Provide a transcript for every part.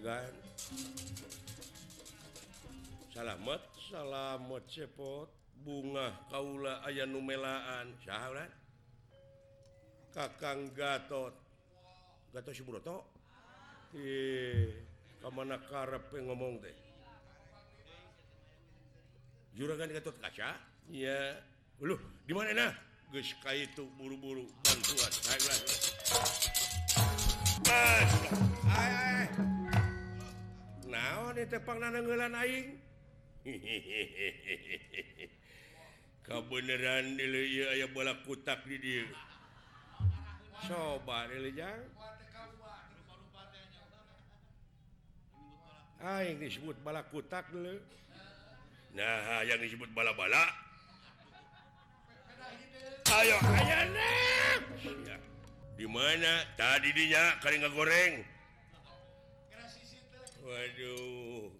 organ. Salamet salamet cepot bunga Kaula ayah numelaan syahalan Kakang Gatot. Gatot Subroto? Ih, kemana karep ngomong deh juragan Gatot kaca? Iya. Lu di mana nah? Geus ka itu buru-buru bantuan. Ayo ayo nah, aing kebenaran aya bola kutak di dia coba aing disebut bala kutak dulu nah yang disebut bala-bala ayo ayo di mana tadi dinya kali nggak goreng. Waduh.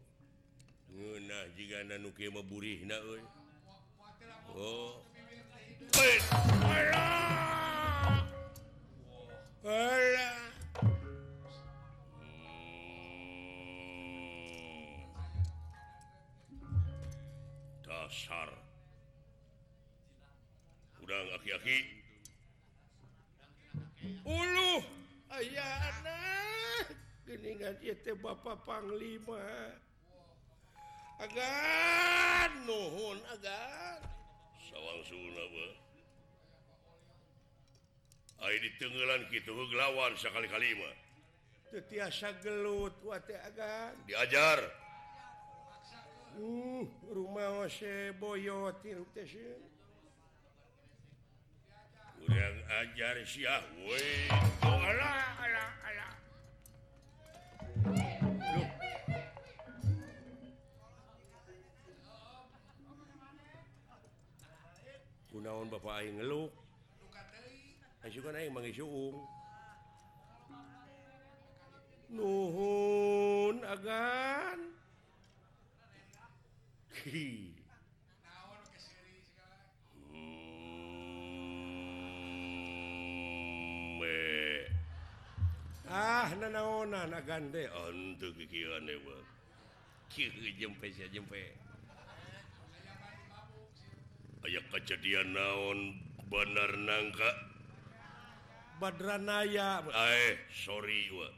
Nah, jika nukimaburih Oh. Hmm. Dasar. Udang aki-aki. Ulu ayah anak keningan Panglima. Agar nuhun agar sawang suna Ayo di tenggelan gitu gelawan sekali-kalima tetiasa gelut wate agar diajar. Uh, rumah Boyotin kurang ajar Syah gunaon Bapak ngeluk nuhun agan. Hi. ah nanaonan gande untuk aya kejadian naon bener nangka. Badranaya. Eh sorry wa.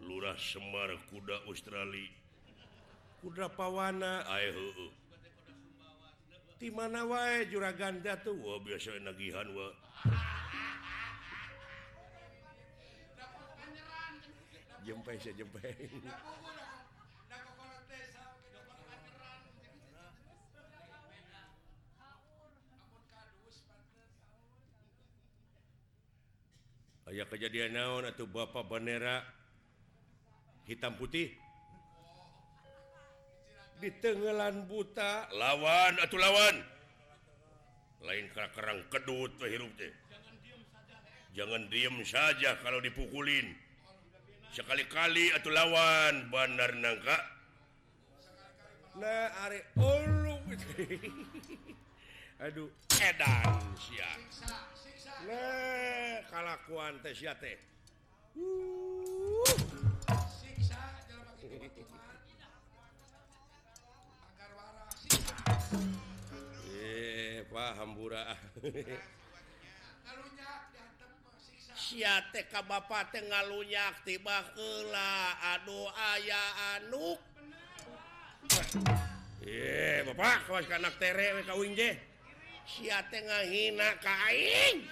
lurah Semar kuda Australia. Kuda Pawana. Air di mana wae juragan jatuh biasa nagihan wa. jempe jempe aya kejadian naon atau Bapak bendera hitam putih? Di tenggelan buta. Lawan atau lawan. Lain kerang kedut hirup jangan diem saja kalau dipukulin. sekali-kali atau lawan Bandar nangka. Nah, Aduh. Edan kalakuan eh paham burah maksiat TK Bapak Tenluyak tibalah aduh aya anuk ye Bapak anak Tengah hina kain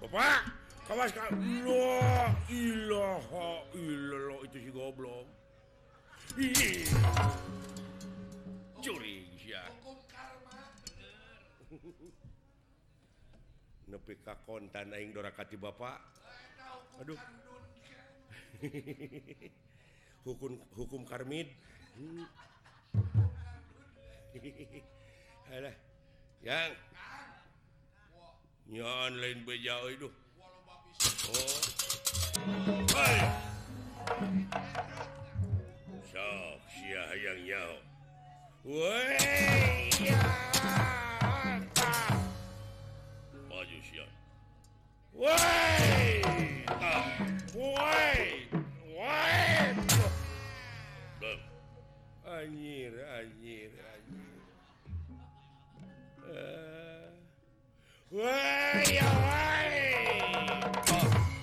Bapak kawas ka itu si goblok. Curi ya nepi ka kontan aing dorakati Bapak Aduh hukum hukum karmid. Hmm. Alah. yang nyon lain bejauh itu oh. Hey. Sok, sia hayang nyao. Woi. Yeah. 喂，喂，喂！安逸的，安逸的，安逸。呃，喂呀，喂！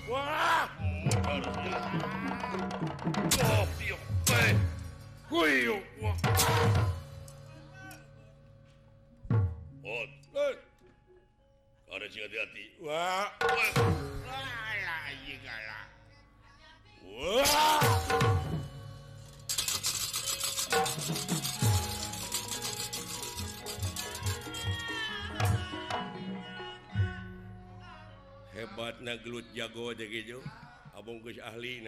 我，哎呦，喂，哎呦，我。hebatnya gelut jago jago Abung Gus ahli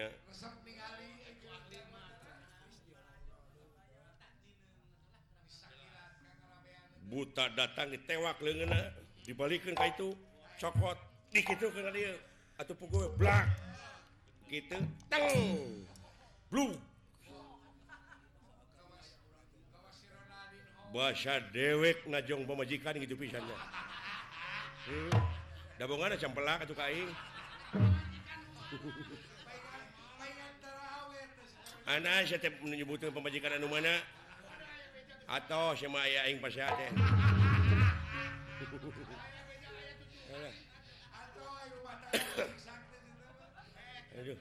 buta datang ditewak lengan dibalikin kayak itu cokot. Dikit tuh kena dia. Atau pukul black gitu teng. Blue. Bahasa dewek ngajong pemajikan gitu pisannya. Hmm. dabongan jam atau kain anak saya menyebutkan pemajikan anu mana? Atau sama ayah yang pas ada aduh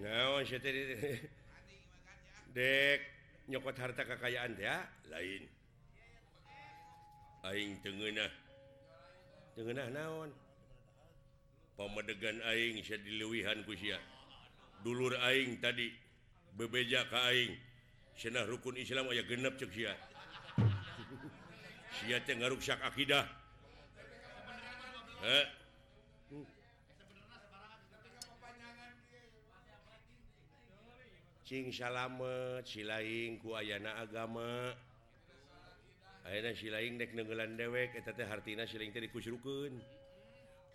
Nah, saya tadi dek nyokot harta kekayaan ya lain. Aing tengenah. Tengenah naon? Pemedegan Aing saya dilewihan kusia dulur Aing tadi bebeja ke Aing. Senah rukun Islam aya genep cek sia. Sia teh ngaruksak akidah. cing salamet silaing ku ayana agama. Aina silaing dek negelan dewek eta teh hartina silaing teh dikusyrukeun.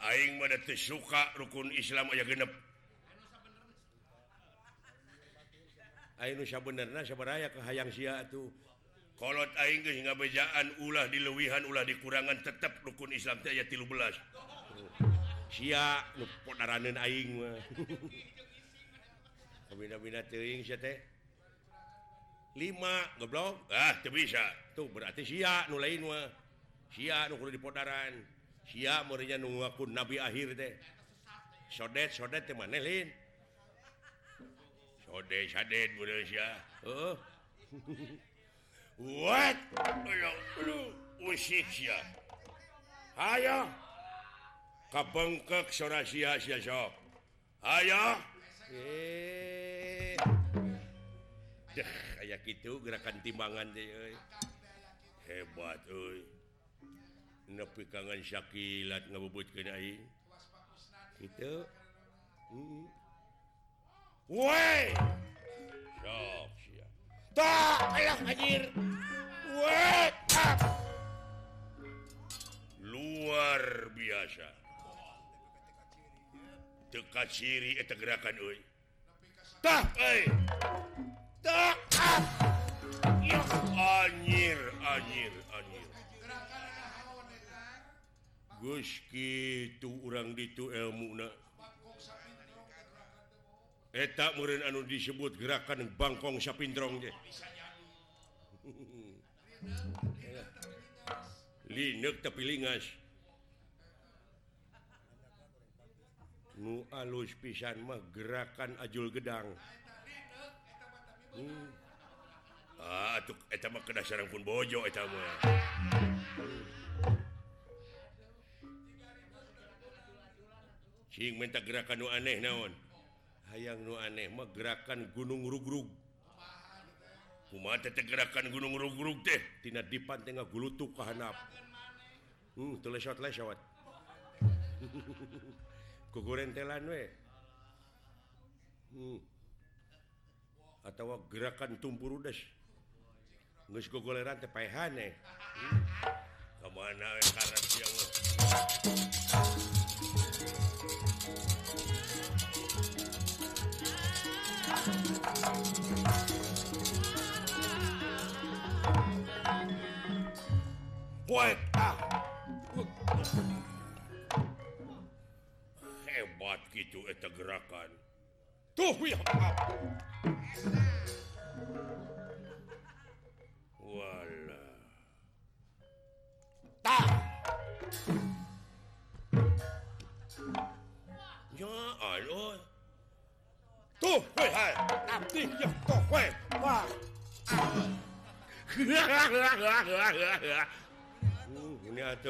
Aing mah teu suka rukun Islam aya genep. Aing nu sabenerna sabaraha ka hayang sia atuh. Kolot aing geus ngabejaan ulah dileuwihan ulah dikurangan tetep rukun Islam teh aya 13 sia nu aing mah. 5 goblok eh? ah, bisa tuh berarti si lain si diputaran si murinya nunggu nabi akhir deh sodet sodet manelin sodet sodet Indonesia oh. What? Usik ya ayo. Oh, Kabengkek sora sia sia sok ayo. Eh. kayak gitu gerakan timbangan de eh. hebat eh. nepi kangen Syakilat ngebubut ke itu hmm. Sok, tak anjir. Luar biasa. Dekat ciri itu gerakan Oi Tak, eh. Tak, ah. Ya, anjir, anjir, anjir. Gus gitu orang ditu ilmu na. Eh, Eta murid anu disebut gerakan bangkong sapindrong je Linek tapi lingas. nu alus pisan mah gerakan ajul gedang. Hmm. ah, tuk, sarang pun bojo etamu, ya. Cing, minta gerakan nu aneh naon? Hayang nu aneh mah gerakan gunung rugrug. Kuma gerakan gunung rugrug deh tina dipan tengah gulutuk kahanap. Hmm, tulis lewat lewat gugurentelan we hmm. atau gerakan tumpur udes nggak guguleran teh paehane eh. hmm. kemana we karet siang we Poeta. Ah. 多会好啊！我了，打！呀哎呦，多会哎，俺弟呀多会哇！呵呵呵呵呵呵呵，姑娘多。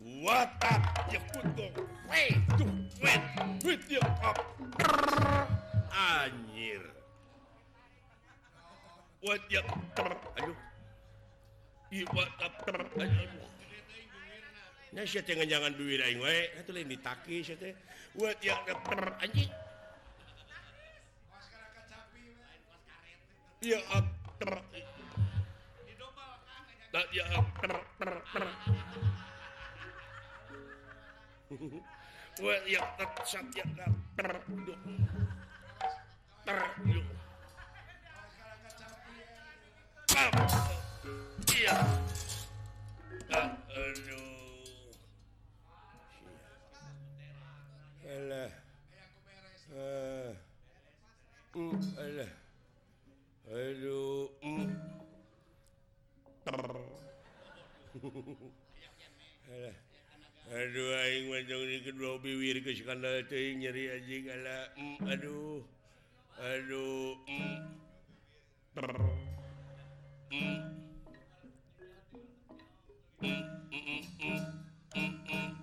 Watak anjir What ya aduh Nah, jangan duit aing wae, atuh lain ditaki sia teh. Wat ya anjing. Ya akter. Ya akter. well, yeah, that, shut, yeah, that, brr, brr, brr, iya ah, aduh Alah. Uh, mm, alah. Aduh. Mm. alah. Aduh kedua biwir ke skandal nyeri anjing ala mm, aduh aduh mm, ter mm, mm, mm, mm, mm, mm, mm. mm.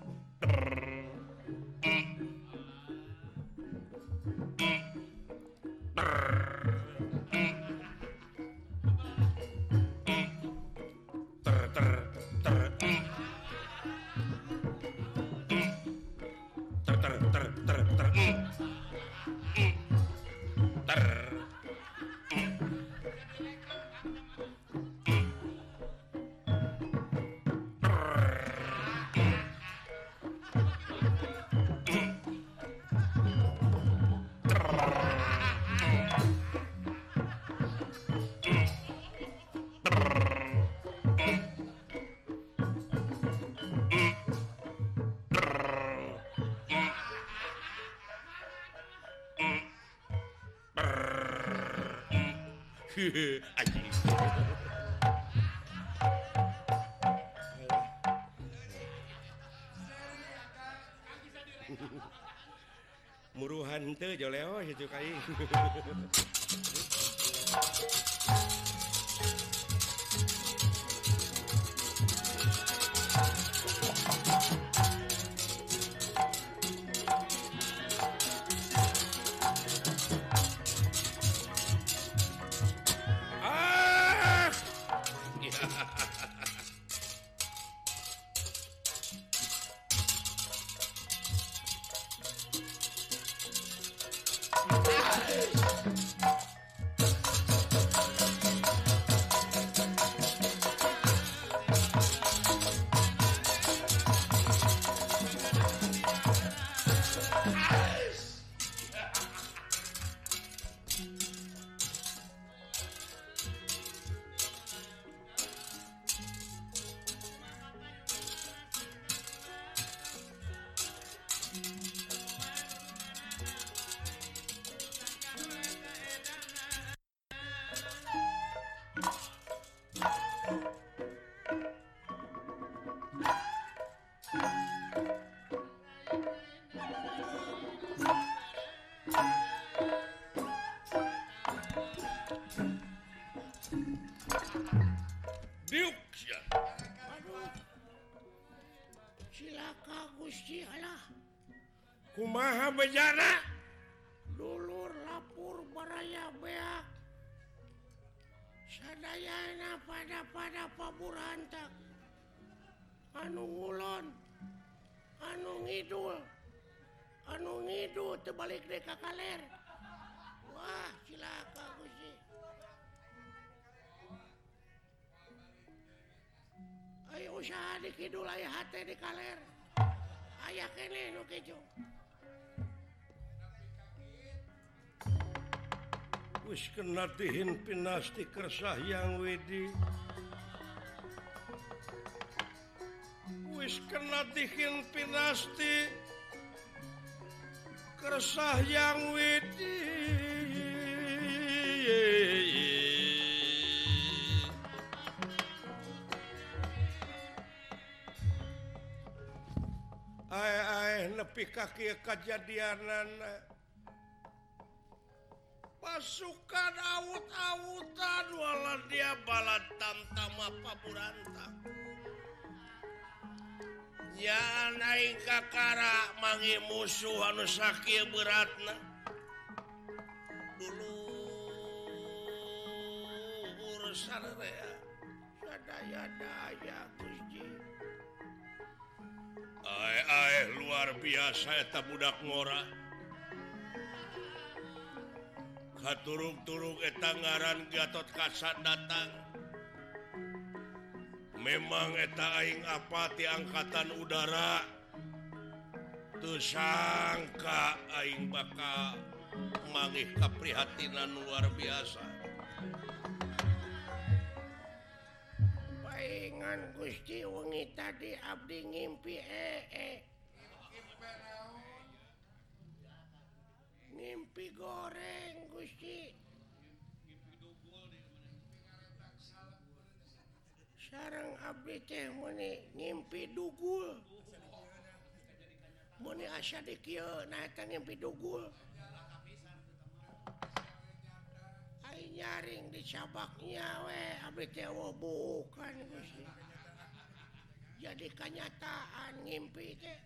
muruhan teh joleo itu kai kumaha bejana dulur lapur baraya beak sadayana pada pada paburantak anu ngulon. Anu ngidul. Anu ngidul terbalik deka kaler. Wah silaka gusi ayo usaha di kidul ayah hati di kaler. Ayah kene nu kejo Puskenatihin pinasti kersah yang Widi wis Wiskenatihin pinasti kersah yang Widi Ay, ay, nepi kaki kejadianan. pasukan awut-awutan walau dia balat tamtama paburanta ya naik kakara mangi musuh anu sakit beratna. Dulu urusan rea sadaya daya gusti. Ae ae luar biasa eta budak ngora. turug-turug etanggaran Gatot kasat datang. Memang etetaing apati Angkatan Udara? Tersangka Aing bakal mangih keprihatinan luar biasa. Paingan Gusti Wengi tadi Abdi ngimpi eh, eh. ngimpi goreng Gusti sarang Abdi teh ngimpi dugul. Muni asa di ngimpi dugul. Ay nyaring di cabaknya we Abdi teh bukan Gusti jadi kenyataan ngimpi teh.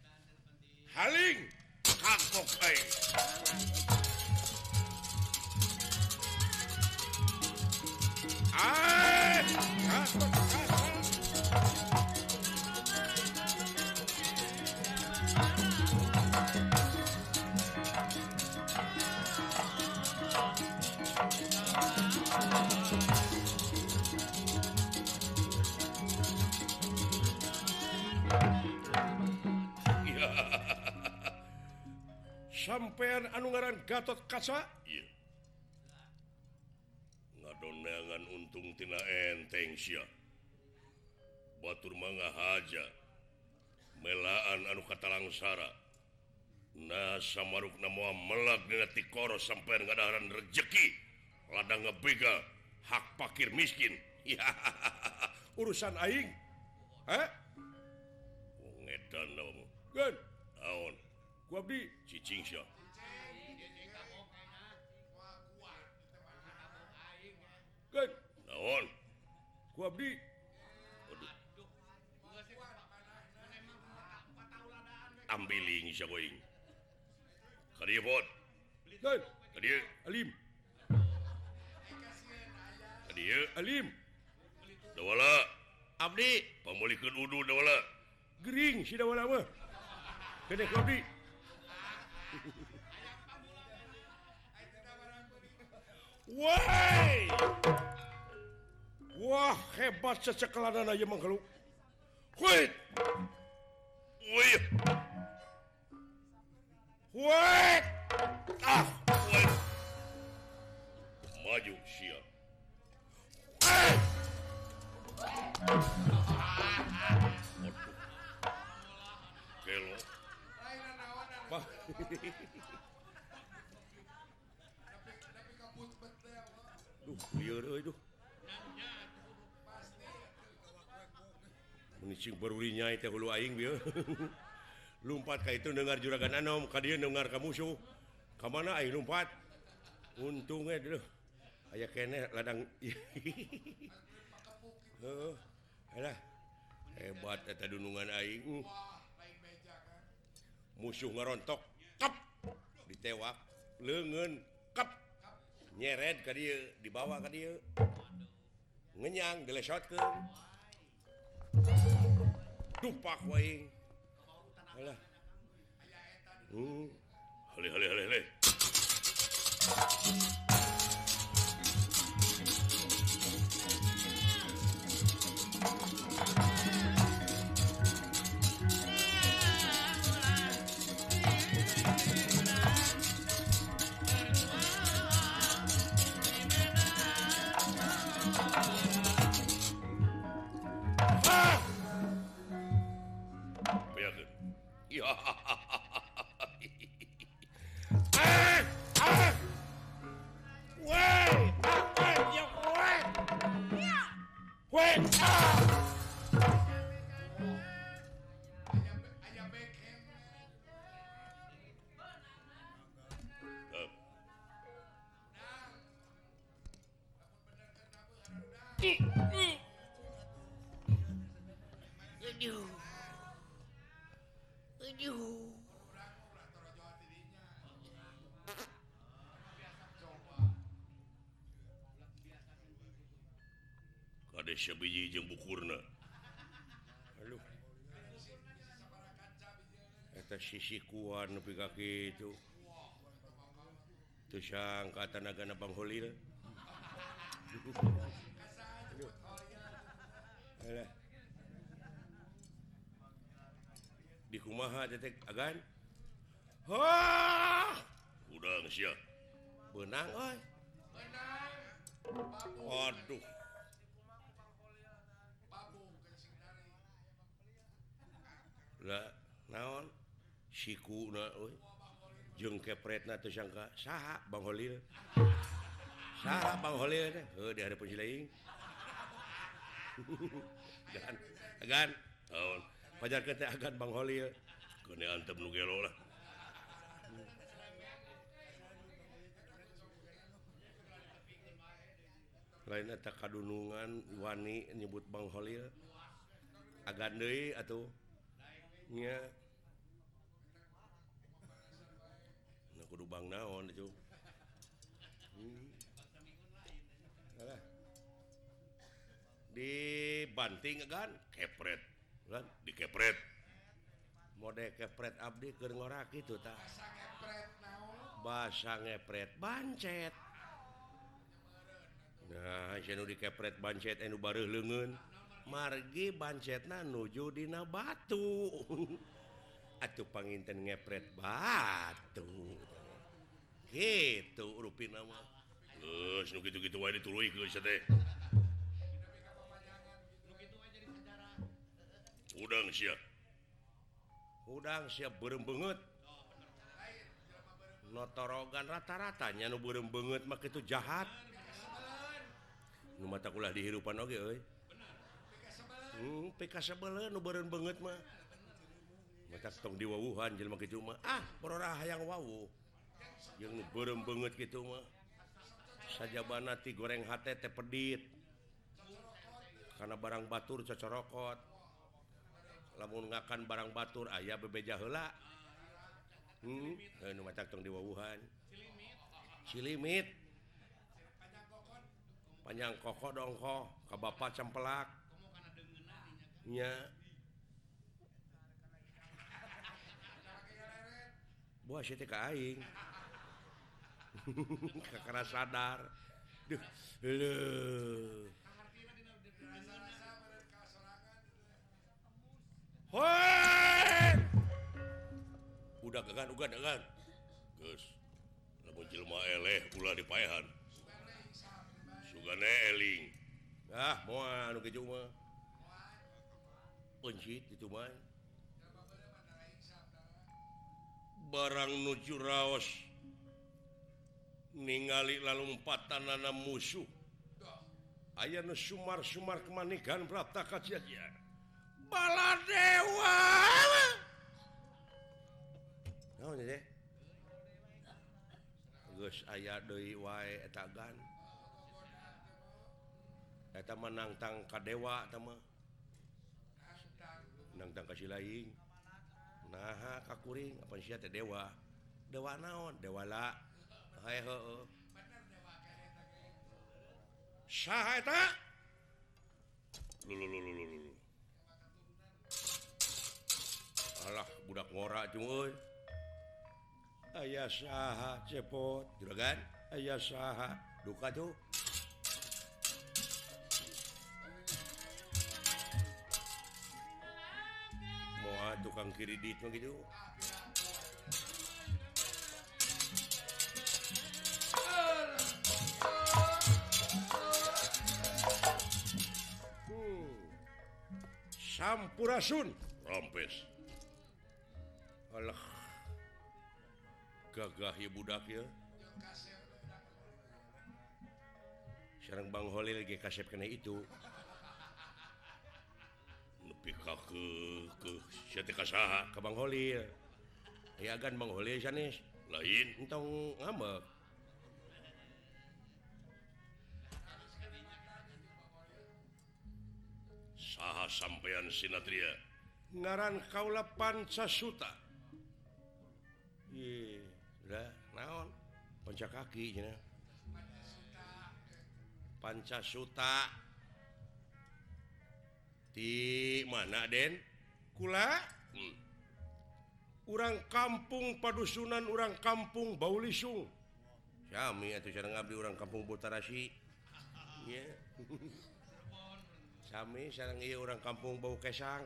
Haling! kangkung euy. Ah! sampeyan anungaran Gatot kaca? Ngadonangan untungtina enteng si Batur manga haja melaan anu kata langsara Nah samaruk nama melak dinati koro sampai ngadaran rejeki. Ladang ngebega hak pakir miskin. Ya urusan aing. Eh Ngedan dong. Gan. Aon. Gua abdi. Cicing syah. naon kuabdi ambiling siya going kadiya pot kadiya alim. Kadiya alim. Dawala. Abdi. Pamulihkeun wudu dawala. Gering si dawala mah. Kene kuabdi Way! Wah, hebat secekelanan aja mangkalu. Wait. Wait. Wait. Ah, wait. Maju siap. Wait. Kelo. Bah. Duh, lieur euy duh. berurinya itu hulu aing dia lumpat kayak itu dengar juragan anom kalian dengar kamu musuh. Ke mana aing lumpat? Untungnya e dulu ayah kene ladang. Oh, alah. Hebat eta dunungan aing. Musuh ngarontok kap! Ditewak leungeun, kap! Nyeret ka dia dibawa ka dia ngenyang dilesotkeun. Thank you. Aduh Pak Wing uh, Indonesia biji jeung bukurna Aduh eta sisi kuat nepi ka kitu. Teu sangka tanagana Bang Holil di kumaha tetek agan Hah! Udang sia. Benang euy. Benang. Aduh. naon? Siku jengkepretna tersangka saha Bang Holil. Saha Bang Holil teh. Oh, di hadapan si penjilaing dan agan naon? Pajar kete agan Bang Holil. Kene antem nu gelo lah. Lain eta kadunungan wani nyebut Bang Holil. Agan deui atuh. Bang naon itu hmm. dibanting kan? Kepret kan? Di kepret mode kepret abdi keur ngorak itu tak bahasa ngepret bancet. Nah cenah dikepret bancet anu bareuh leungeun. margi bancetna nuju Dina batu. Atuh panginten ngepret batu. Gitu rupin nama. Gus nu gitu gitu wae dituluy geus teh udang sia. Udang sia beureum beungeut. notorogan rata-ratanya nu beureum beungeut mah kitu jahat. Nu mata kulah dihirupan oge okay, euy. hmm, PKbelen banget mah. Tong diwawuhan jelma cuma ah hayang wawu. Yang berem banget gitu mah. Saja banati goreng HTT pedit. Karena barang Batur cocorokot. Lamun ngakan barang Batur ayah bebeja hela hmm, tong diwawuhan. Cilimit. Panjang koko dongko ke Bapak campelak karena sadar. Udah kegan juga dengan pula dipahan Suganeling ah mau cuma pencit itu main barang nuju Raos ningali lalu empat nana musuh. Aya Sumar Sumar kemanikan Praptaka saja bala dewa! No, aya menangtang kadewa teman nangtang kasih lain nah kakuring apa si dewa. Dewa naon? Dewala Allah budak ngora cuy ayah saha cepot. Juragan ayah saha. Duka tuh tukang kiri dit gitu. Sampurasun rompes Allah gagah ya budak ya. Sekarang Bang Holil lagi kasep kena itu Kabang Holil. Ya kan Bang Holil Janis lain. Entong ngambek saha sampean sinatria. Ngaran kaula panca suta iya udah naon? Panca kaki jina. Panca suta. di mana Den? Kula? Hmm. orang kampung padusunan orang kampung Baulisung Syami atau cara ngabdi orang kampung Butarasi ya Sami sekarang iya orang kampung Bau Kesang.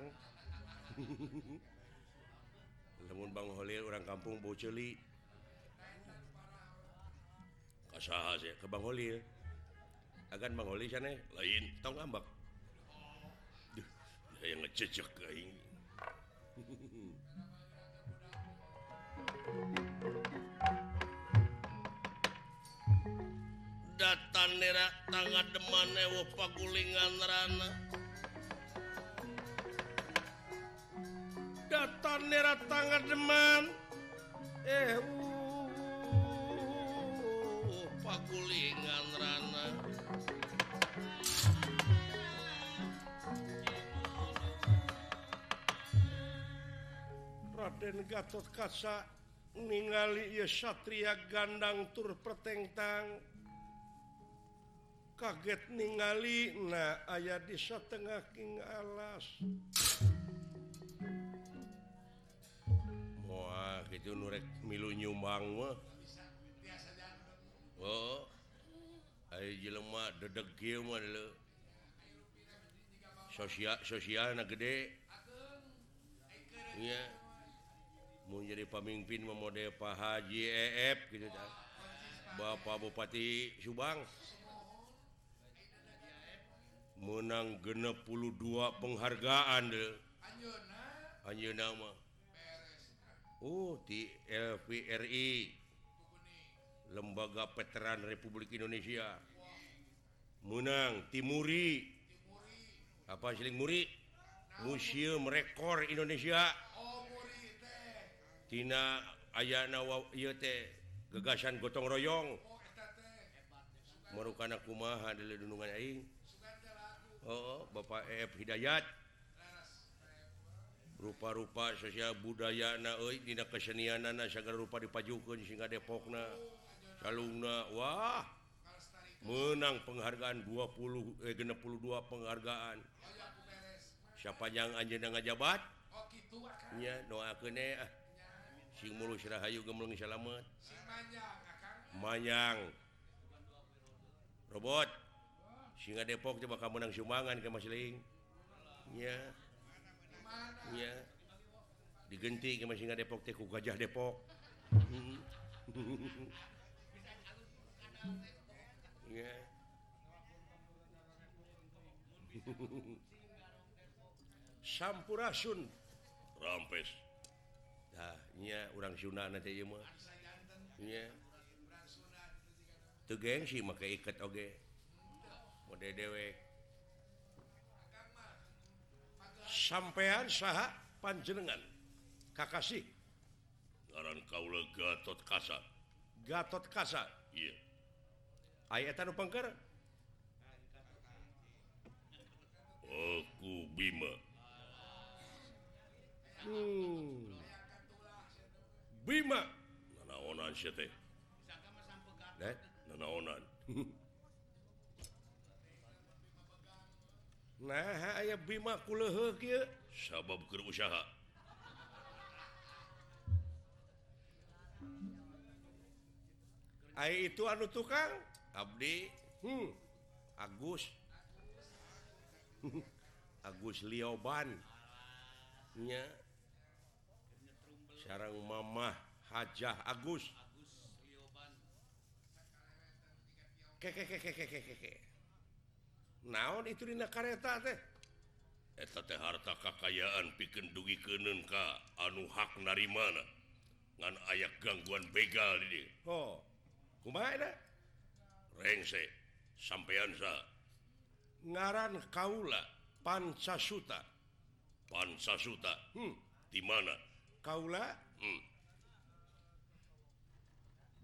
Namun Bang Holil orang kampung Bau Celi. Kasaha sih ke Bang Holil. Agan Bang Holil sana lain. Tong ngambak yang ngececek ini datan nera tangan deman ewo pagulingan rana datan nera tangan deman eh uh, pagulingan rana Raden Gatot Kaca ningali Satria Gandang tur pertengtang. Kaget ningali nah ayah di setengah King alas. Wah gitu nurek milu nyumbang mah. Oh Ayo jelema dedeg kieu mah lo Sosial na gede. Iya. yeah. jadi pemimpin memode Pak Haji EF gitu kan. Bapak Bupati Subang. Menang genep puluh dua penghargaan deh. Anjuna nama. Oh, di LVRI Lembaga Veteran Republik Indonesia. Menang Timuri. Apa Siling Muri? Museum Rekor Indonesia. Tina Ayana gegasan gotong royong. Merukan akumaha dilindungan Aing. Oh Bapak F. Hidayat. Rupa-rupa sosial budaya Dina kesenian segala rupa dipajukun sehingga Depokna kalungna Wah menang penghargaan 20 eh, 62 penghargaan. Siapa yang Anjena ngajabatnya doa kene ah. sing mulu Sirahayu gemlung salamet. Mayang robot. Singa Depok coba kamu menang Sumangan ke Masling ya ya digenti ke masing Depok teku gajah Depok. Ya Sampurasun. Rampes. Dah. nya orang Sunan gengsi maka ikat oge. Mode dewek sampean saha panjenengan? Kakasih. Ngaran kaula Gatot Kasa Gatot Kasa iya. Aya eta pangker aku Bima. Hmm. Bima. Eh? Nah aya Bima sabab berusaha Ay, itu anu tukang? Abdi. Hmm. Agus. Agus Liobannya sarang Mamah Hajah Agus. Naon itu kareta teh? Harta kekayaan piken dugi kenen Ka anu hak nari mana ngan aya gangguan begal ini oh rengse sampeyan sa. Ngaran Kaula pancasuta. Pancasuta. Hmm. di mana? Kaula. Hmm.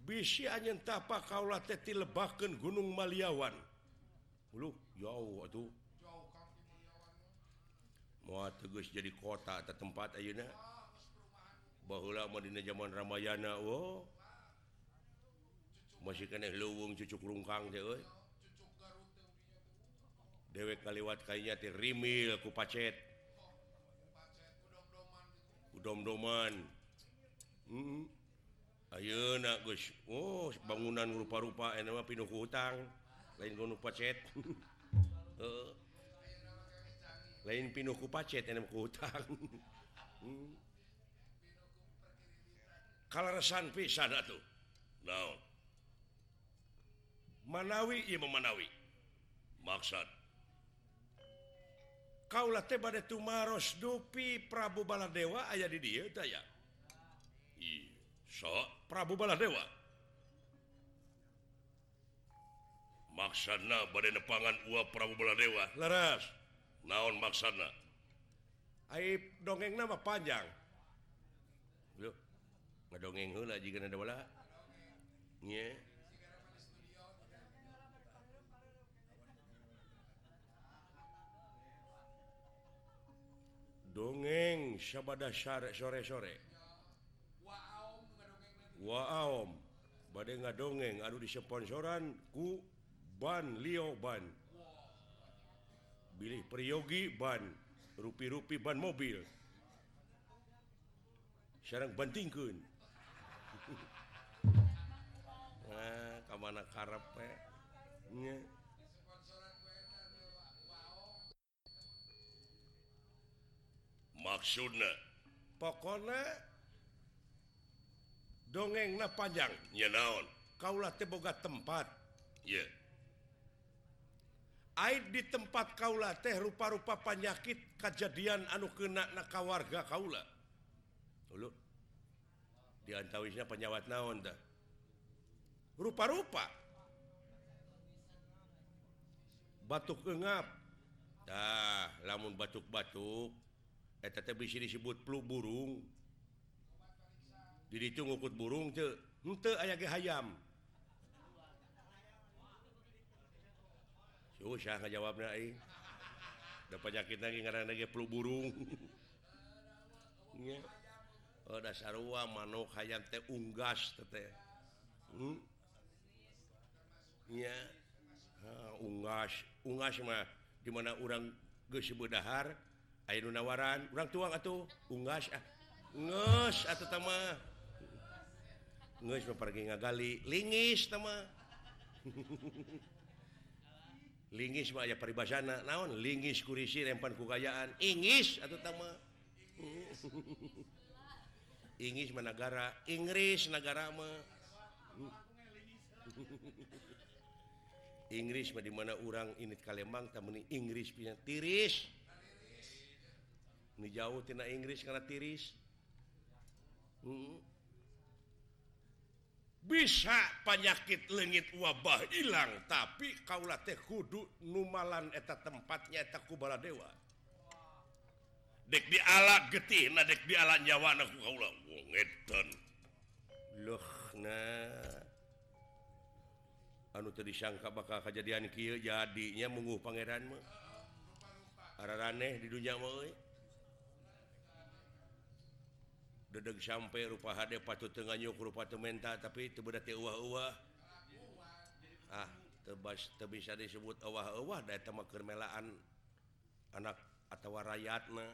bisi anyentapa Kaula teti lebaken Gunung Maliawan. Hulu, jauh tuh mau tegus jadi kota atau tempat Auna bahwa Madina zaman Ramayana Oh masih kene luwung cucuk rungkang dewek dewek kaliwat kayaknya ti rimil ku pacet. udom-doman. Hmm. Ayeuna oh, bangunan rupa-rupa eh, enak pinuh hutang. Lain gunung pacet. Eh. Lain pinuhku pacet eh, enak hutang. Hmm. kalaresan pisan atuh naon? Manawi ieu memanawi. Maksud kaulah teh bad tumaros dupi Prabu Baladewa aya di dia daya so Prabu Baladewa. Maksana badai nepangan uap Prabu Baladewa. Leras naon maksana? Aib dongeng nama panjang. Yuh, ngedongeng hula jika ada bola Nye. dongeng syabada syare sore-sore Wow badai nggak dongeng Aduh disponsoran ku ban Leo ban. Pilih Priyogi ban. Rupi-rupi ban mobil. Sekarang bantingkun nah, ke mana karep eh? maksudnya pokoknya dongeng na panjang nyenaon kaulah teboga tempat. Yeah. Aid di tempat Kaula teh rupa-rupa penyakit kejadian anu kena naka warga Kaula diantawisnya penyawat naon dah? Rupa-rupa. Batuk gengap dah lamun batuk-batuk. Eh, disebut flu burung. Jadi itu ngukut burung aya hayam. Oh, Susah jawab penyakit flu burung. Oh, manuk hayam teh unggas hmm? ya. Ha, unggas. Unggas mah dimana orang gesebedahar nawaran. Orang tua atau unggas ah. nges atau sama nges pergi ngagali lingis sama lingis mah aja peribasana naon? Lingis kurisi rempan kukayaan ingis atau sama ingis mah negara Inggris negara mah Inggris mah dimana orang ini Kalemang tamani Inggris punya tiris! ni jauh tina Inggris karena tiris. Hmm. bisa penyakit legit wabah hilang tapi kaulah teh kudu numalan eta tempatnya eta kubala dewa. Dek di ala getih na dek di ala nyawa aku kaulah wongetan loh nah anu tadi sangka bakal kejadian kieu jadinya mengu pangeran mah. Araneh di dunia mah dedeg sampai rupa HD patut Tennyuk rupamenta tapi itu berarti uah-uah. Ah tebas te bisa disebut awah-wah dari kemelaan anak atau rakyatna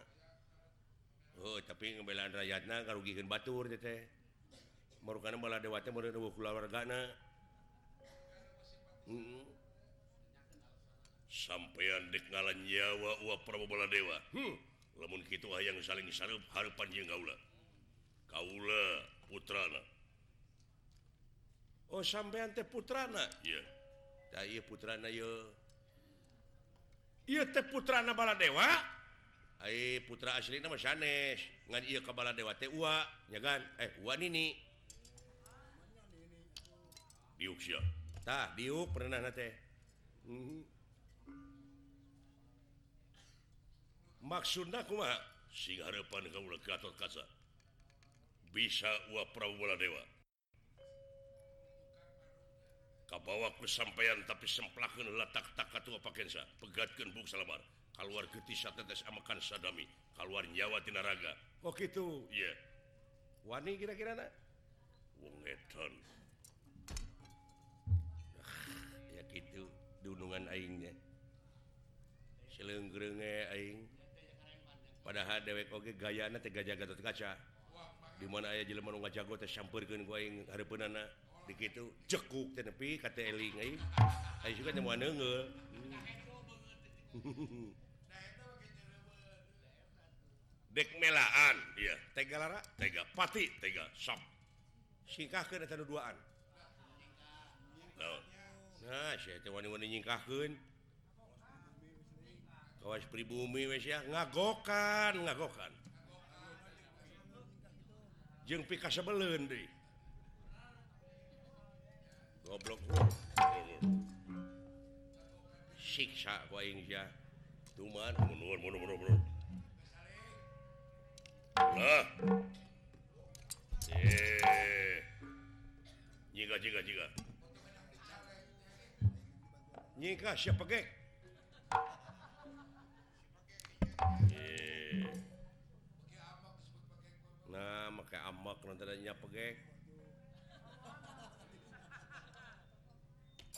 Oh tapi ngebelaan rakyatna rugikan Batur teh. Merukan bala dewata keluargana hmm. sampeyan dek ngalan nyawa uah Prabobola Dewa. Hmm. lamun gitu yang saling sarup Harpan Jenggaula. Kaula putrana. Oh sampeyan teh putrana? Yeah. da, putrana teh putrana bala dewa Hai putra asli nama sanes ngan iya ke bala dewa teh ua ya kan? Eh ua nini. Diuk sia. Tah diuk pernah teh hmm. maksudna kumaha sing harapan kaula Gatot Kaca. bisa u Prabola Dewa. Kabawaku sampeyan tapi semplaken letak tak paksa pegatkan buk salar keluar getisa tetes amakan sadami keluar nyawa tinaraga Oh gitu? Ya yeah. Wani kira-kira wong ah, ya gitu dunungan aingnya. Selenggrengeing padahal dewek oge gayana gajah jaga kaca. dimana aya Jeleman jago tercampurkan begitu cekuk tenepi KTling juga dekmelaan ya tega lara? Tega pati tega sok singkah ke duaan? Nah saya teh wani-wani nyingkahkeun. Kawas pribumi wes ya ngagokan ngagokan. jeng pika sebelen deui. Goblok. Siksa ku aing sia. Tuman mundur mundur mundur mundur lah. Eh. Jika jika jika nyika siapa gek? Eh. nah maka amak nantinya pegek.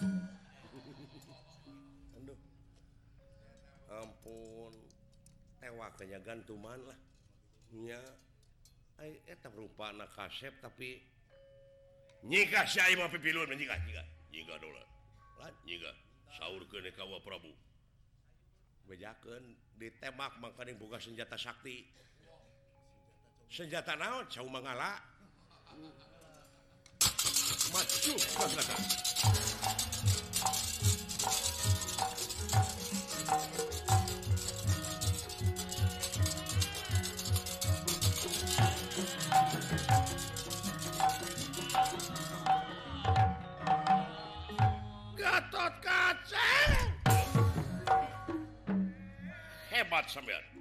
Aduh. ampun. Tewa kenyagan tuman lahnya eta eh, rupa anak kasep tapi nyika saya mau pipilun nyika nyika nyika dolar. Nyika sahur ke nekawa Prabu. Bejakan ditembak makanya buka senjata sakti. Senjata naon jauh mengala maju Gatot kaca. Hebat sampean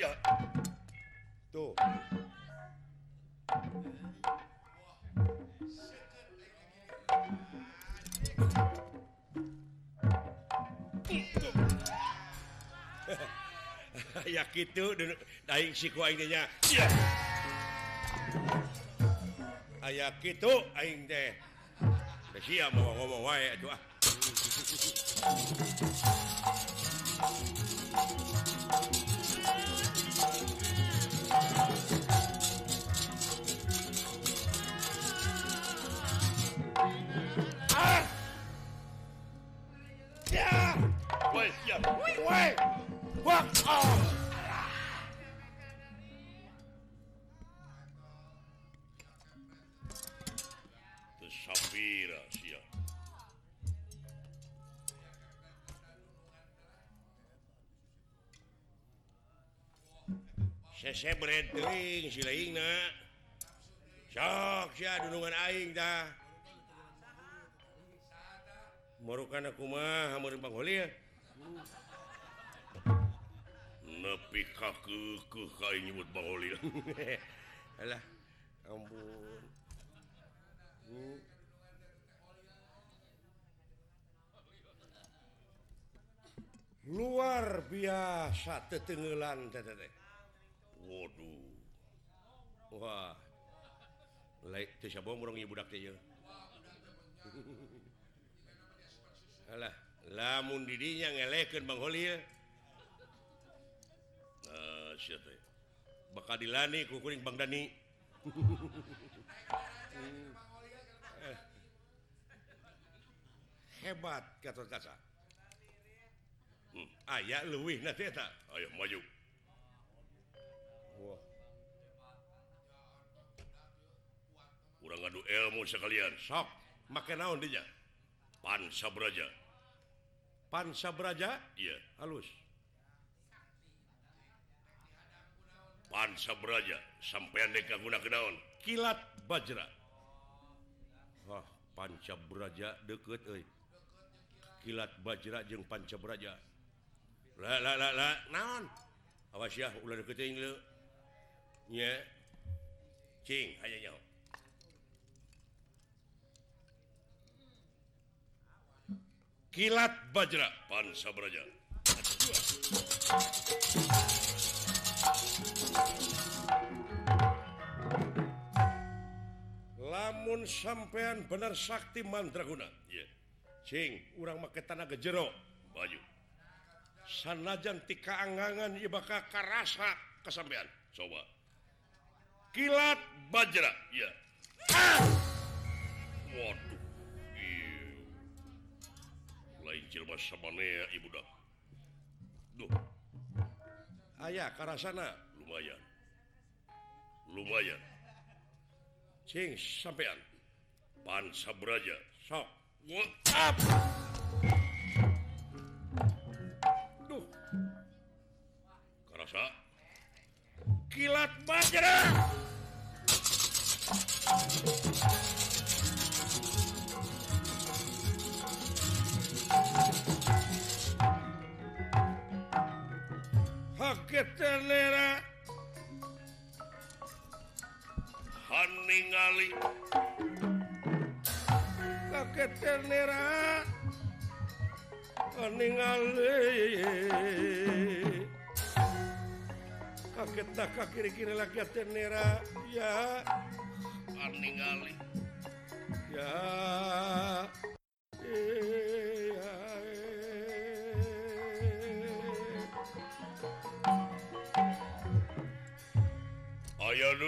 ya. tuh. Ya gitu dulu daing siku aingnya ah, ya aya gitu aing teh. Siap mau ngomong wae atuh ah. Ah! Wait, yeah. Wait! What? Oh! keling silaina sok sia dunungan aing dah merukan aku mah amur bang holi ya. Nepi kaku nyebut Bang holi Alah ampun. Hmm. luar biasa tetenggelan tetengelan Waduh. Wah. Lamun didinya ngeleken Bang Holi ya. Nah, Holil eh, uh, bakal dilani kukuring Bang Dani. Hebat kata hmm. ayaah luwih nanti tak ayo maju. kurang ngadu ilmu sekalian. Sok make naon dinya pansa beraja pansa beraja iya. Halus pansa beraja sampean dek guna kenaon kilat bajra. Wah panca beraja deket eh. kilat bajra jeng panca beraja la la la la. Naon? Awas ya ulah deket ya cing aja nyawa Kilat Bajra Pansa Braja. Lamun sampean bener sakti mandraguna. Iya. Cing, urang make tanaga jero. Baju. Sanajan ti kaangangan ieu bakal karasa kasampean. Coba. Kilat Bajra. Iya. Ah! Waduh. lain Ibu dah. ayaah karena sana. Lumayan. Lumayan. Cing, sampean. Pansa beraja. Sok. Kerasa kilat bajra ketelera ningali ketelera ningali kaget tak kiri-kiri lagi tenera ya. Ningali ya. Eh.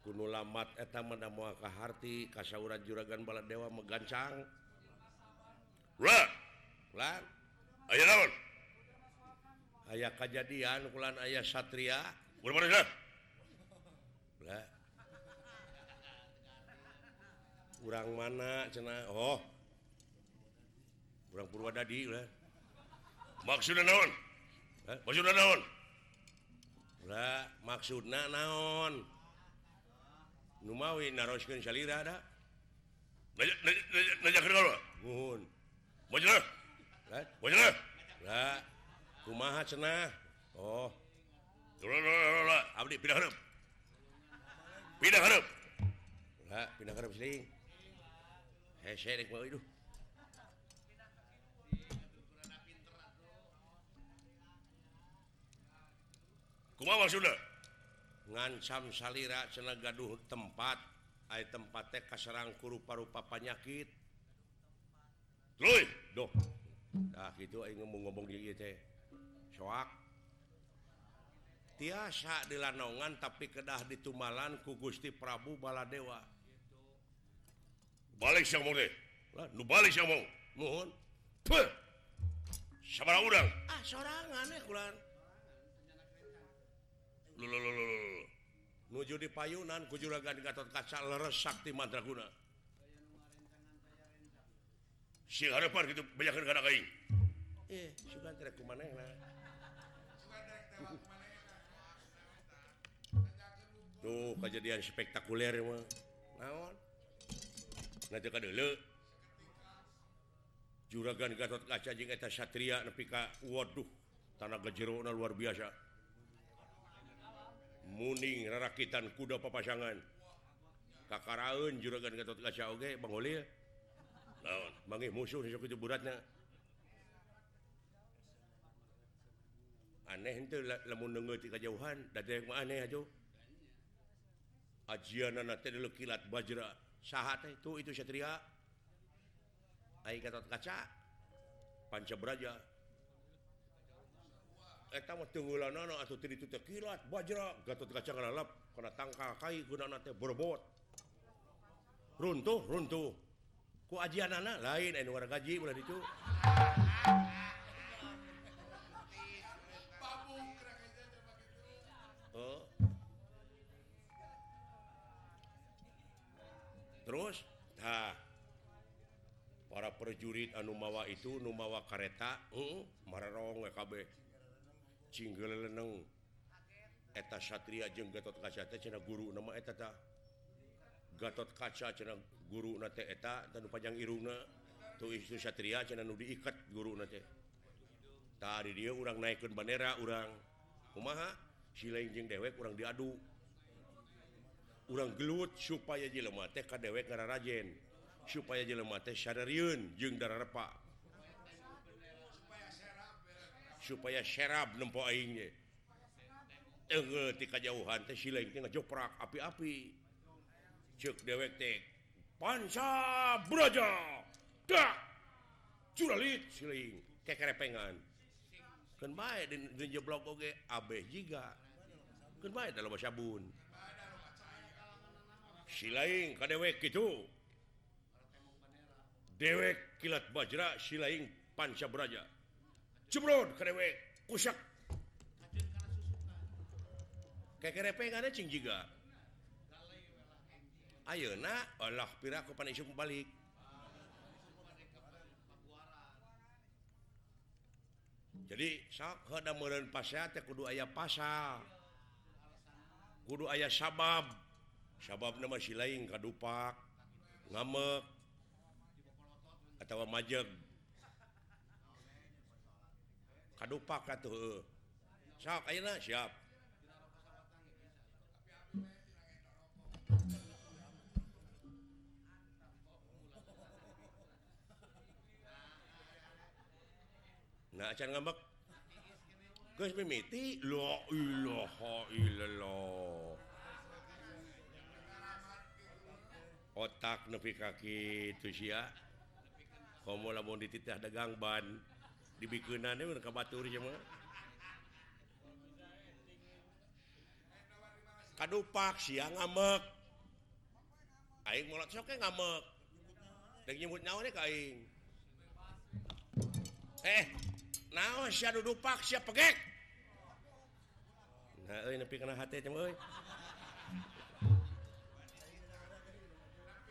kuno lamat etam muakahati kasyauran juragan bala Dewa megancang aya kejadian bulan ayah Satria. Kurang mana cena Oh! Kurang Purwadadi maksud daun maksud daun Nah, maksud naon Numawi naroskeun salira da. Najakeun kula. Nuhun. Bojona. Right? Bojona. Lah, kumaha cenah? Oh. Abdi pindah hareup. Pindah hareup. Lah, pindah hareup sini. Hese rek bae duh. Wow sudah ngancam salira sena gaduh tempat air tempatnya kaserang kurupa-rupa penyakit Lui, doh. Nah, gitu aing ngomong-ngomong ieu teh. Soak. Tiasa dilanongan tapi kedah ditumalan ku Gusti Prabu Baladewa. Balik siang mau deh. Lah, nu balik siang mau. Mohon. Tuh. Urang? Ah, sorangan ya kulan. nuju di payunan kujuragan Gatot kaca leres Sakti Mantraguna si harapan gitu banyak negara kain. Eh sudah tidak kemana tuh kejadian spektakuler mah. Naon? Nanti dulu. Juragan Gatot kaca jeng eta satria nepi ka waduh tanah gejero luar biasa. muning rarakitan kuda papasangan. Kakaraun juragan Gatot Kaca oge Bang Holil naon? Bangge musuh sok itu buratna aneh henteu lamun neungeut ti kajauhan da teh mah aneh aja ajianana teh kilat bajra saha teh tuh itu satria. Ai Gatot Kaca panca beraja eta mah tunggulanana atuh teu ditu teh kilat bajra. Gatot kaca lalap kana tangka kai gunana teh berbot runtuh runtuh. Ku ajianana lain anu luar gaji ulah ditu. Oh. terus nah para perjurit anu mawa itu numawa kareta uh, mararong WKB eta Satria jeung Gatot kaca guru nama Gatot kaca guru dan panjang Iruna tuh itu Satria diikat guru tadi dia orang naikkan bandera orang Umaha silainjeng dewek orang diadu. Orang gelut supaya jelemate ka dewek ngarajen supaya jelemate sadariun jeung darah repak supaya serap nempoingnya kejauhan joprak api-api. Cek dewek tek panca brojo dak curalit siling kekerepengan kan baik di, di jeblok oge abe jiga. Kan baik dalam sabun silaing ka dewek gitu dewek kilat bajra silaing panca braja. Ayeuna Allah piraku panisum balik. Jadi sok ada meren pasar teh kudu ayah pasal. Kudu ayah sabab sabab nama si lain kadupak ngamek atau majeg. kadupak katuh sok ayeuna siap Nah, acan ngambek. Geus mimiti la ilaha illallah. Otak nepi kaki tuh sia. Komo lamun dititah dagang ban. dibikin Batur kadupak siang ngamek. Aing mulut soke ngamek. Dan nyebut nyawa nih kain eh naon sia dudupak sia pegek? Nah euy nepi kana hate jeung euy.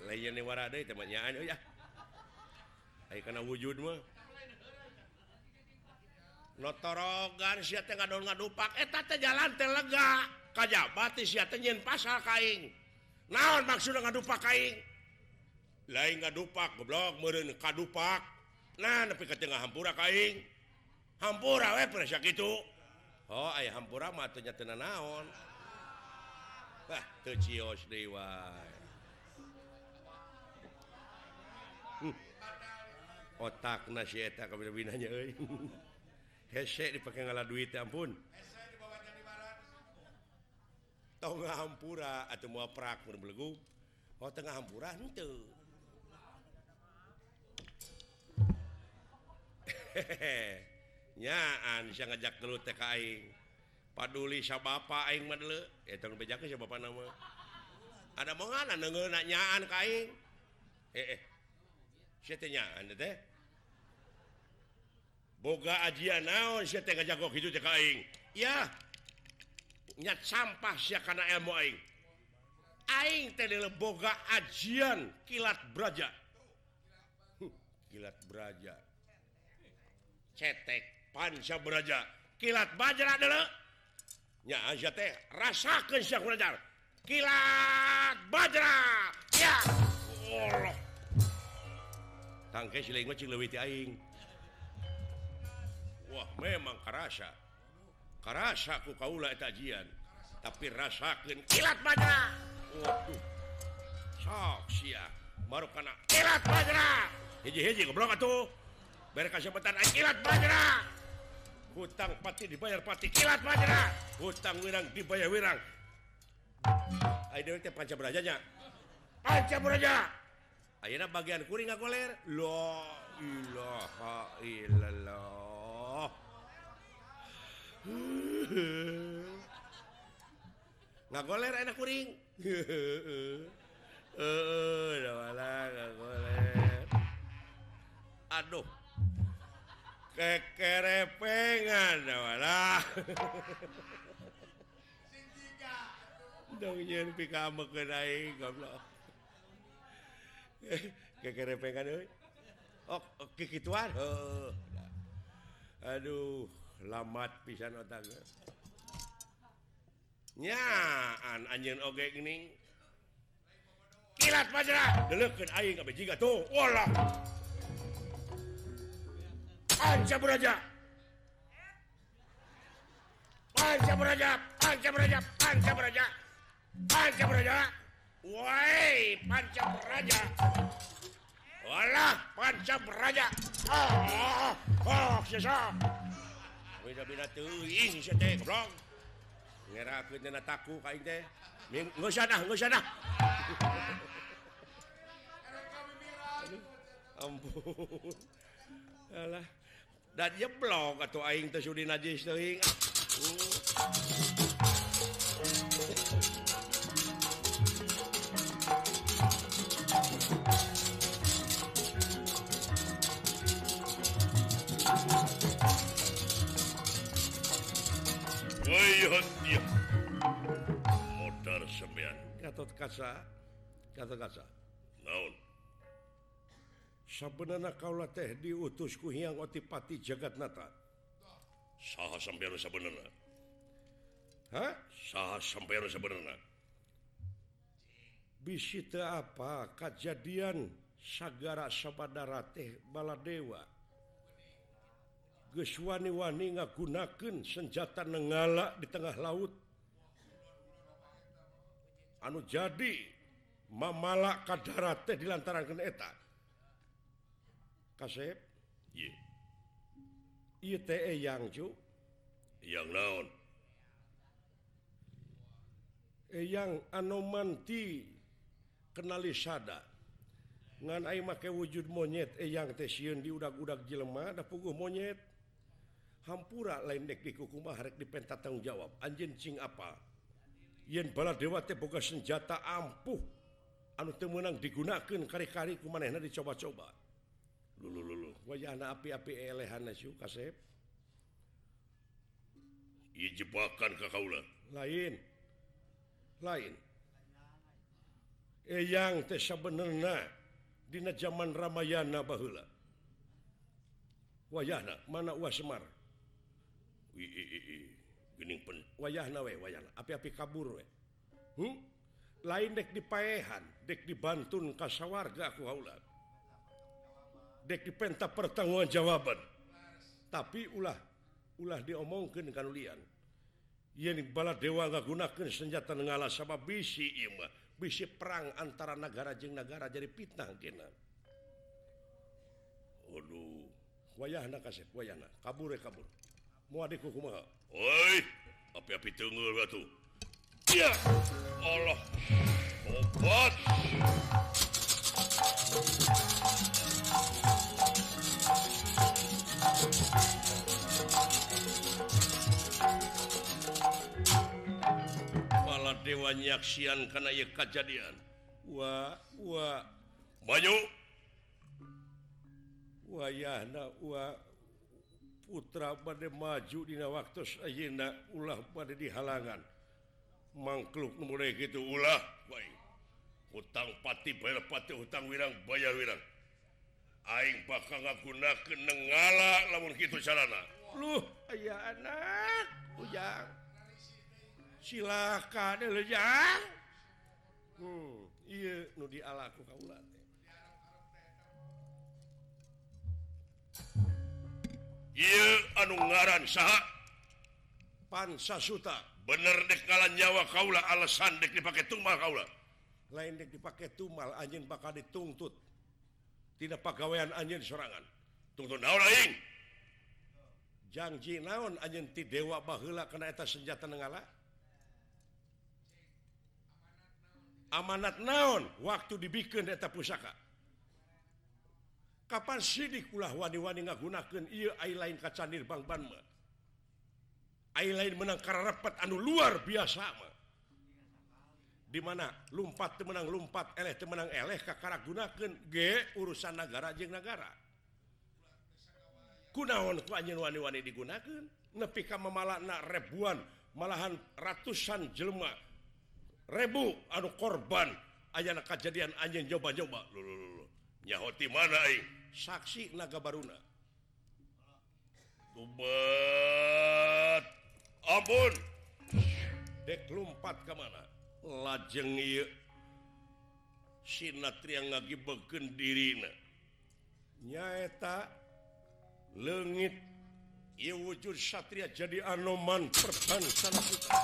Lain ni wara deui teh mah nyaan euy ah. Aya kana wujud mah. notorogan ngadupak eta teh jalan teh lega. Kajabat telega kajbatin pasal kaing. Naon maksud ngadupak kaing? Lain ngadupak goblok meureun kadupak. Nah nepi ka tengah hampura kaing. Hampura we presya gitu oh ayah hampura mah matunya tenan naon. Wah teu cios deui wae. Hmm. otakna si eta kabinanya euy. hese dipakai ngalah duit ampun. Tengah hampura atau mau prak belegu. Oh tengah hampura itu hehehe nyaan saya ngajak dulu TKI paduli siapa bapak aing madle ya eh, tong bejakeun siapa bapak nama. Ada mongan ngeunaan nyaan ka aing. Eh eh. Saya nyaan teh. boga ajian naon jago gitu yanyat sampah si karena ilmu Aing. Aing boga ajian kilat beraja kilat beraja cetek panca beraja kilat bajra baja adalahnya aja teh rasakan keyak belajar kilat bajra. Ya. Tangkai siling macing lewiti aing. Wah memang karasa ku Kaula tajian tapi rasakan kilat Badra Waduh. Sok sia. Baru karena kilat Badra hiji-hiji goblok atuh. Bere kesempatan kilat Badra hutang pati dibayar pati kilat Badra hutang wirang dibayar wirang. Ayo teh panca berajanya. Panca beraja. Ayeuna bagian kuring ngagoler lo ilaha illallah. nggak goler enak kuring. Uh, nggak goler aduh. Kekerepengan wala dong yen pika meukeun goblok. Kekerepengan euy ok oh, kikituan heuh aduh. lamat pisan otak nyaan pisannyaaan oge ogening kilat tuh Anca beraja Anca beraja Anca beraja Anca beraja Anca beraja Woi, panca beraja Walah, panca beraja Oh, oh, oh, sisa jeblok atau aing Sudin najis Gatot kaca kata kaca sebenarnya kaulah teh diutusku yang otipati jagat nata sah sampai sebenarnya Hah? sah sampai sebenarnya bisita apa kejadian sagara sabadara teh baladewa. Geswani-wani ngagunakan senjata nenggala di tengah laut. anu jadi mamala kadara teh dilantaran ke eta. Kasep. ITE yang cu. Yang naon? Yang anomanti kenali sada. Ngan ai make wujud monyet yang teh sieun di udag-udag jelema da puguh monyet. Hampura lain dek di kukumah rek dipentat tanggung jawab. Anjeun cing apa? yen bala dewa teh boga senjata ampuh. Anu teu meunang digunakeun kari-kari ku manehna dicoba-coba. Lulu lulu wayahna api-api elehanna sieu kasep. Ieu jebakan ka kaula lain. Lain. Eyang teh sabenerna dina zaman Ramayana baheula. Wayahna mana uas semar? I. pen wayah nawe wayah api-api kabur we. Hmm? lain dek dipaehan dek dibantun Bantun kasawarga aku haula. Dek di penta pertanggungan jawaban. Tapi ulah ulah diomongkan kan lian yang bala dewa nggak gunakan senjata ngala sama bisi ima bisi perang antara negara jeng negara jadi pitnah kena. Waduh, wayah nak kasih, wayah nak kabur ya kabur. api-api tunggul batu ya Allah. Obat. Malah dewa nyaksian karena ia kejadian. Wah wah Wayah nak wah Putra pada maju Di waktu Ayeuna ulah pada di halangan. Mangkluk mulai gitu ulah baik hutang pati bayar pati hutang wirang bayar wirang. Aing bakal ngagunakeun nenggala lamun kitu carana. Luh aya anak ujang. Silakan elejang hmm iya nu dialaku kaula teh. anu ngaran sah pansa Suta. Bener dekalan nyawa Kaula alasan dek dipakai tumal Kaula. Lain dek dipakai tumal anjing bakal dituntut tidak pegawaian anjing serangan tuntut naon aing? Janji naon anjing ti dewa baheula kena eta senjata nengala? Amanat naon? Waktu dibikin eta pusaka. Kapan sidik ulah wani-wani gunakan lain kacanir Bang Ban lain menangkara rapat anu luar biasa dimana lumpat temenang lumpat eleh temenang eleh kakara gunakan G urusan negara jeng negara kunaon wani-wani digunakan nepi memalakna ribuan malahan ratusan jelma rebu anu korban. Ayana kejadian anjing coba-coba lulu nyahoti mana eh? saksi naga baruna Tubet ampun. Dek lumpat ke mana? Lajeng iya sinatri yang lagi beken dirina. Nyaeta lengit ia wujud satria jadi anoman perbansan kita.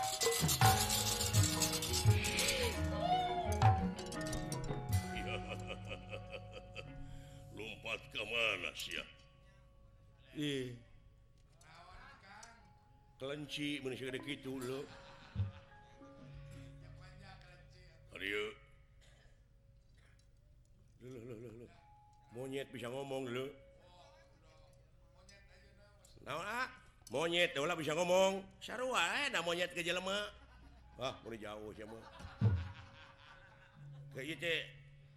ke mana kelenci manusia gitu loh monyet bisa ngomong lo nah, monyet ulah bisa ngomong sarua eh, monyet ke jelema ah boleh jauh siapa kayak gitu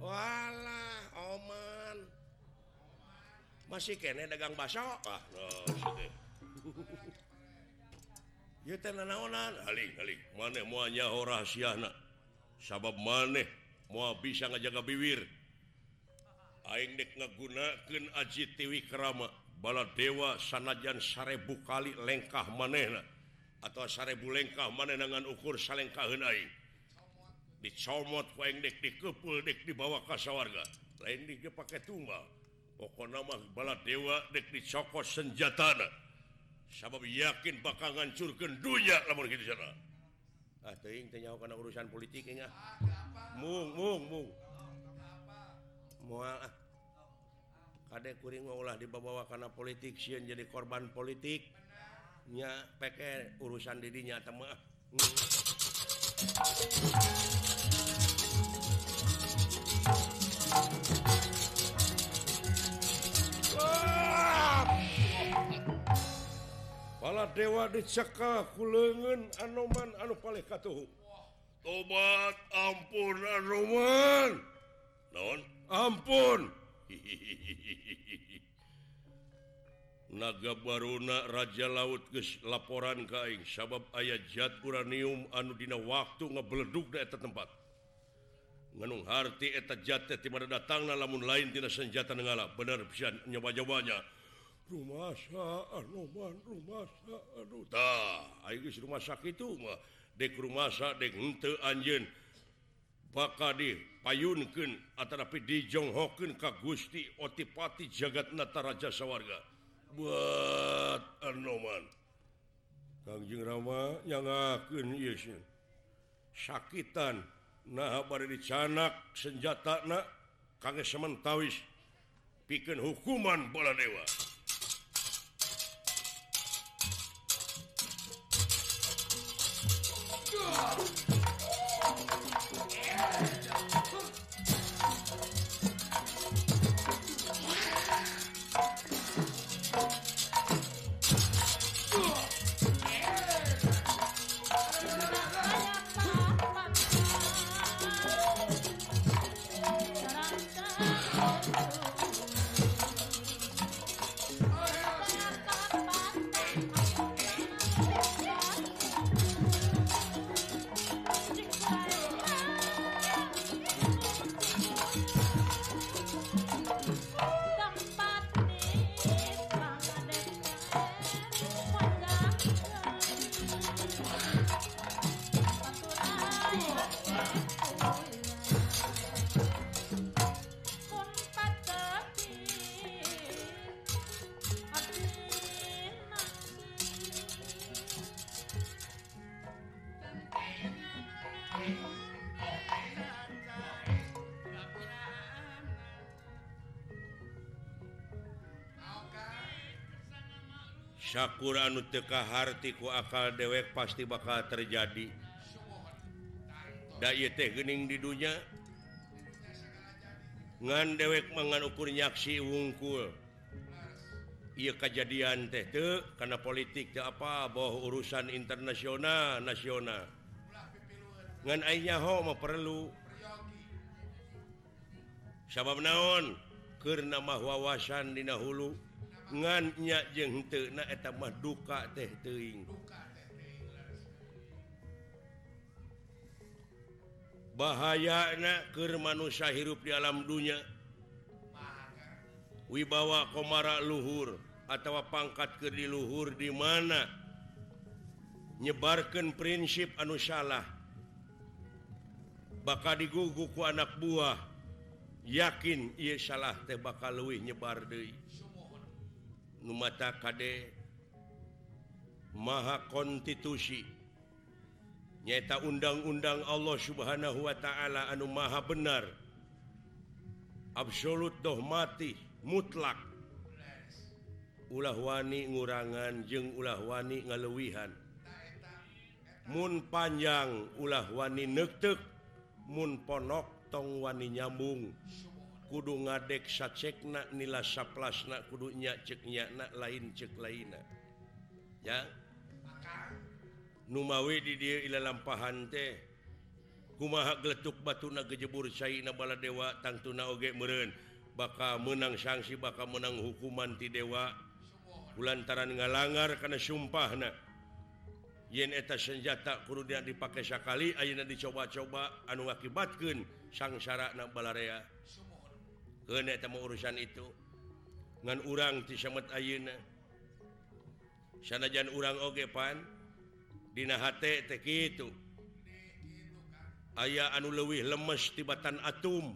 walah Oman. Masih kene dagang baso ah, manehnya sabab maneh mau bisa ngajaga biwir Aing ngagunakan aji Tiwi Kerama. Bala dewa sanajan sarebu kali lengkah manehna. Atau sarebu lengkah maneh dengan ukur salengkah aing. dicomot dek dikepul dek dibawa kasawarga lain di pakai tunggal pokok nama bala dewa dek dicokot senjata sabab yakin bakal ngancurkan dunia namun gitu sana ah teuing teh karena urusan politik enggak mung mung mung. Moal ah. Kadek kuring ulah dibawa karena politik sieun jadi korban politik. Nya peke urusan didinya teh mah Ah! Pala Dewa diceka kulengen Anoman anu paling katuh tobat ampun Anoman. Non ampun. Naga Baruna Raja Laut ke laporan kaing sabab ayat jat uranium anudina waktu ngebleduk eta tempat. menung arti eta jate di mana datang lamun lain tidak senjata negara bener bisa nyoba-jobanya rumah anoman rumah aduh tah. Ayo rumah sakit itu mah. Dek rumah sa dek hente anjen baka di payunkan atanapi dijonghokin ka gusti otipati jagat nata raja sawarga. Buat anoman kangjeng rama yang ngakin sakitan Nah pada dicanak senjata nak kage sementawis bikin hukuman bola dewa yeah. Sakura nuteka hartiku akal dewek pasti bakal terjadi. Day tehing di dunia ngan dewek mangan ukur nyaksi wungkul. Ia kejadian teh te, karena politik apa bahwa urusan internasional nasional. Ngan ayahnya mau perlu. Sabab naon? Karena mah wawasan di nahulu ngannya jeng naetamah duka teh teing bahaya manusia hirup di alam dunia wibawa komara luhur atau pangkat ke di luhur di mana? Nyebarkan prinsip anu salah. Bakal diguguku anak buah. Yakin ia salah teh bakal luwih nyebar Dei numata Kde maha konstitusi. Nyata undang-undang Allah subhanahu Wa ta'ala anu maha benar. Absolut doh mati mutlak. Ulah wani ngurangan jeng ulah wani ngalewihan. Mun panjang ulah wani nektek. Mun ponok tong wani nyambung. kudu ngadek cekna nila saplasna kudunya ceknyana lain cek lain ya? Numawi di dia lampahan teh kumaha geletuk batu na kejebur Saina bala dewa tangtuna oge meren bakal menang sanksi bakal menang hukuman ti dewa. Bulantaran ngalangar karena sumpah na yen eta senjata kurunya dipakai sakali ayeuna dicoba-coba anu ngakibatkeun sangsara na balarea temu urusan itu. Ngan urang dimet Auna sanajan urang ogepan Dinahati itu ayaah anu lewih lemes tibatan atom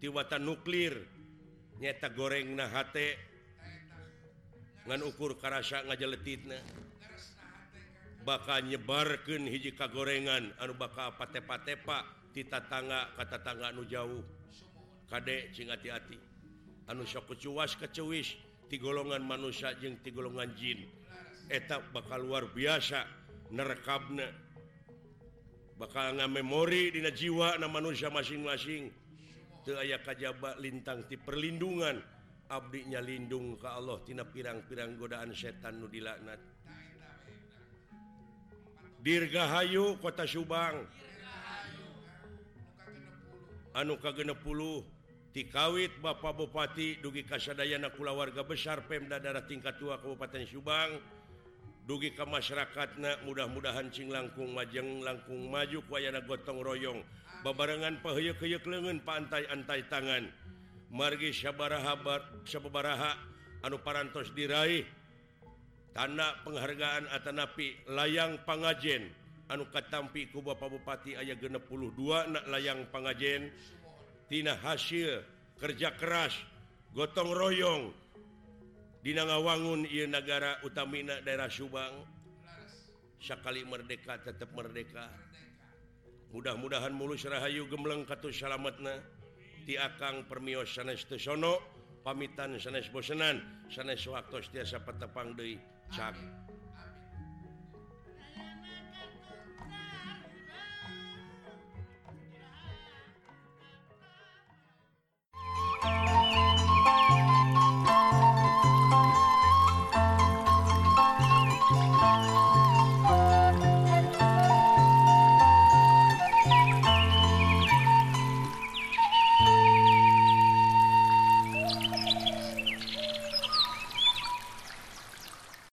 tiwatan nuklir. Nyata goreng nahati ngan ukur karasa ngajaletitna bakal nyebarkan hiji kagorengan anu bakal patepa-tepa tita tangga kata tangga anu jauh. Kadek sing hati-hati. Anus kecuas kecewis di golongan manusia jeng di golongan jin. Etap bakal luar biasa nerekabna. Bakal nga memori dina jiwa na manusia masing-masing. Te aya kajba lintang di perlindungan. Abdinya lindung ke Allah tina pirang-pirang godaan setan nu dilaknat. Dirgahayu kota Subang. Anu ka genepuluh. tikawit Bapak Bupati dugi Kasadayana Kula warga besar Pemda darah tingkat tua Kabupaten Subang. Dugi ke masyarakatnya mudah-mudahan Cing langkung majeng langkung maju wayana gotong royong. Bebarengan pehuyuk-huyuk lengan pantai-antai tangan. Margi syabarahabar syabaraha anu parantos diraih. Tanda penghargaan atanapi layang pangajen. Anu katampi ku Bapak Bupati ayah 62 nak layang pangajen. tina hasil kerja keras gotong royong. Dinangawangun I negara utamina daerah Subang. Sakali merdeka tetap merdeka. Mudah-mudahan mulus Rahayu gemleng katu salametna. Tiakang permio sanes Tesono pamitan sanes bosenan sanes waktu tiasa petepang Dei Cak.